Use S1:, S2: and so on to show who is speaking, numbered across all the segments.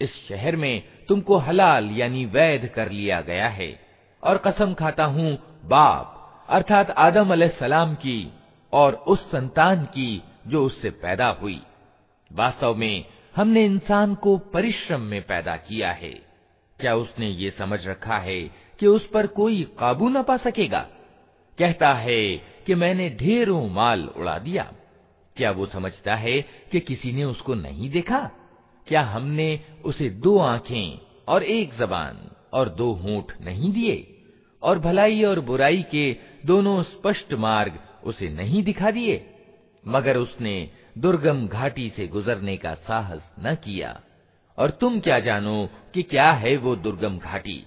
S1: इस शहर में तुमको हलाल यानी वैध कर लिया गया है, और कसम खाता हूँ बाप, अर्थात आदम सलाम की और उस संतान की जो उससे पैदा हुई। वास्तव में हमने इंसान को परिश्रम में पैदा किया है। क्या उसने ये समझ रखा है कि उस पर कोई काबू न पा सकेगा? कहता है कि मैंने ढेरों माल उड़ा दिया। क्या वो समझता है कि किसी ने उसको नहीं देखा? क्या हमने उसे दो आँखें और एक जबान और दो होंठ नहीं दिए? और भलाई और बुराई के दोनों स्पष्ट मार्ग उसे नहीं दिखा दिए? मगर उसने दुर्गम घाटी से गुजरने का साहस न किया। और तुम क्या जानो कि क्या है वो दुर्गम घाटी?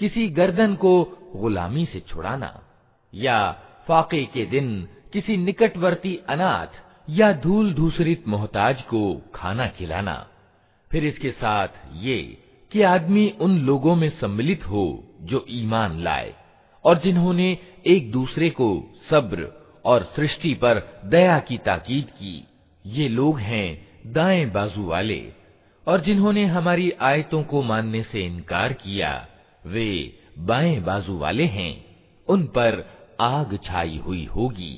S1: किसी गर्दन को गुलामी से छुड़ाना, या फाके के दिन किसी निकटवर्ती अनाथ या धूल धूसरित मोहताज को खाना खिलाना। फिर इसके साथ ये कि आदमी उन लोगों में सम्मिलित हो जो ईमान लाए और जिन्होंने एक दूसरे को सब्र और सृष्टि पर दया की ताकीद की। ये लोग हैं दाएँ बाजू वाले और जिन्होंने हमारी आयतों को मानने से इनकार किया वे बाएँ बाजू वाले हैं उन पर आग छाई हुई होगी।